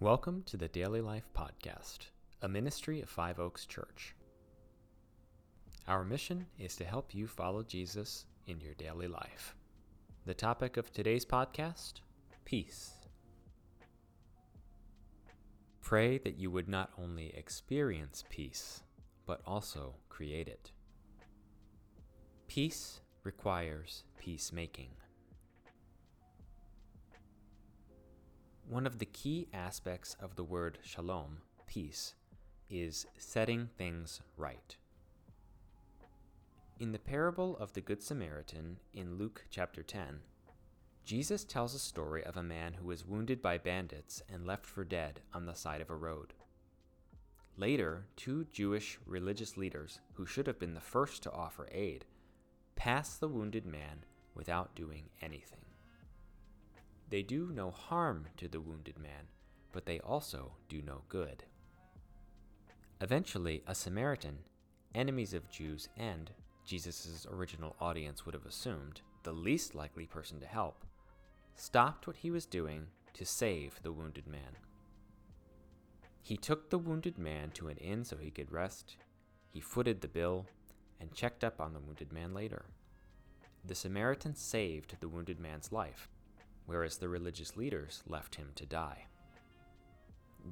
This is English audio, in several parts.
Welcome to the Daily Life Podcast, a ministry of Five Oaks Church. Our mission is to help you follow Jesus in your daily life. The topic of today's podcast peace. Pray that you would not only experience peace, but also create it. Peace requires peacemaking. One of the key aspects of the word shalom, peace, is setting things right. In the parable of the Good Samaritan in Luke chapter 10, Jesus tells a story of a man who was wounded by bandits and left for dead on the side of a road. Later, two Jewish religious leaders, who should have been the first to offer aid, pass the wounded man without doing anything. They do no harm to the wounded man, but they also do no good. Eventually, a Samaritan, enemies of Jews and, Jesus' original audience would have assumed, the least likely person to help, stopped what he was doing to save the wounded man. He took the wounded man to an inn so he could rest, he footed the bill, and checked up on the wounded man later. The Samaritan saved the wounded man's life whereas the religious leaders left him to die.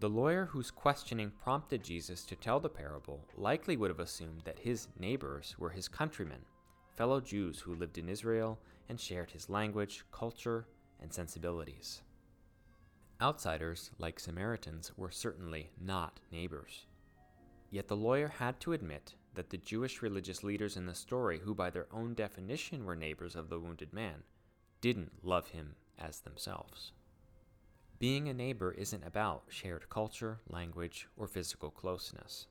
The lawyer whose questioning prompted Jesus to tell the parable likely would have assumed that his neighbors were his countrymen, fellow Jews who lived in Israel and shared his language, culture, and sensibilities. Outsiders, like Samaritans, were certainly not neighbors. Yet the lawyer had to admit that the Jewish religious leaders in the story, who by their own definition were neighbors of the wounded man, didn't love him as themselves. Being a neighbor isn't about shared culture, language, or physical closeness.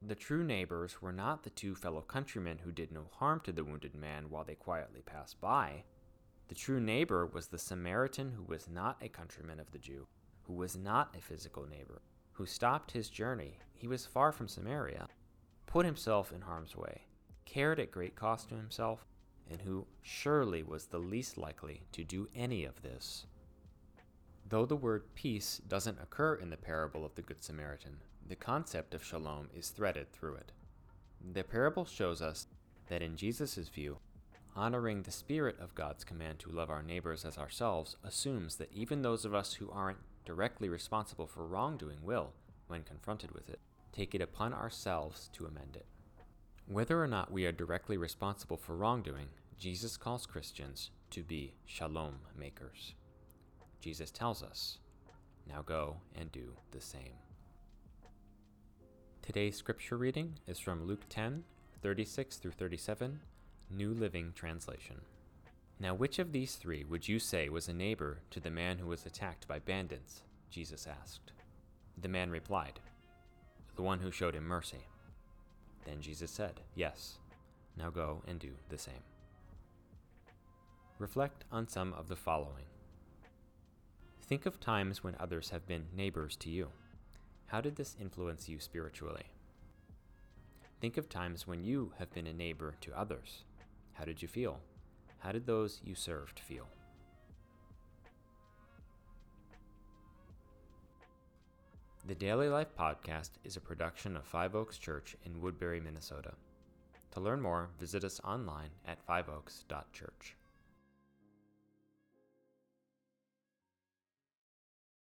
The true neighbors were not the two fellow countrymen who did no harm to the wounded man while they quietly passed by. The true neighbor was the Samaritan who was not a countryman of the Jew, who was not a physical neighbor, who stopped his journey, he was far from Samaria, put himself in harm's way, cared at great cost to himself, and who surely was the least likely to do any of this. Though the word peace doesn't occur in the parable of the Good Samaritan, the concept of shalom is threaded through it. The parable shows us that in Jesus' view, honoring the spirit of God's command to love our neighbors as ourselves assumes that even those of us who aren't directly responsible for wrongdoing will, when confronted with it, take it upon ourselves to amend it. Whether or not we are directly responsible for wrongdoing, Jesus calls Christians to be shalom makers. Jesus tells us, Now go and do the same. Today's scripture reading is from Luke 10 36 through 37, New Living Translation. Now, which of these three would you say was a neighbor to the man who was attacked by bandits? Jesus asked. The man replied, The one who showed him mercy. Then Jesus said, Yes, now go and do the same. Reflect on some of the following. Think of times when others have been neighbors to you. How did this influence you spiritually? Think of times when you have been a neighbor to others. How did you feel? How did those you served feel? The Daily Life Podcast is a production of Five Oaks Church in Woodbury, Minnesota. To learn more, visit us online at fiveoaks.church.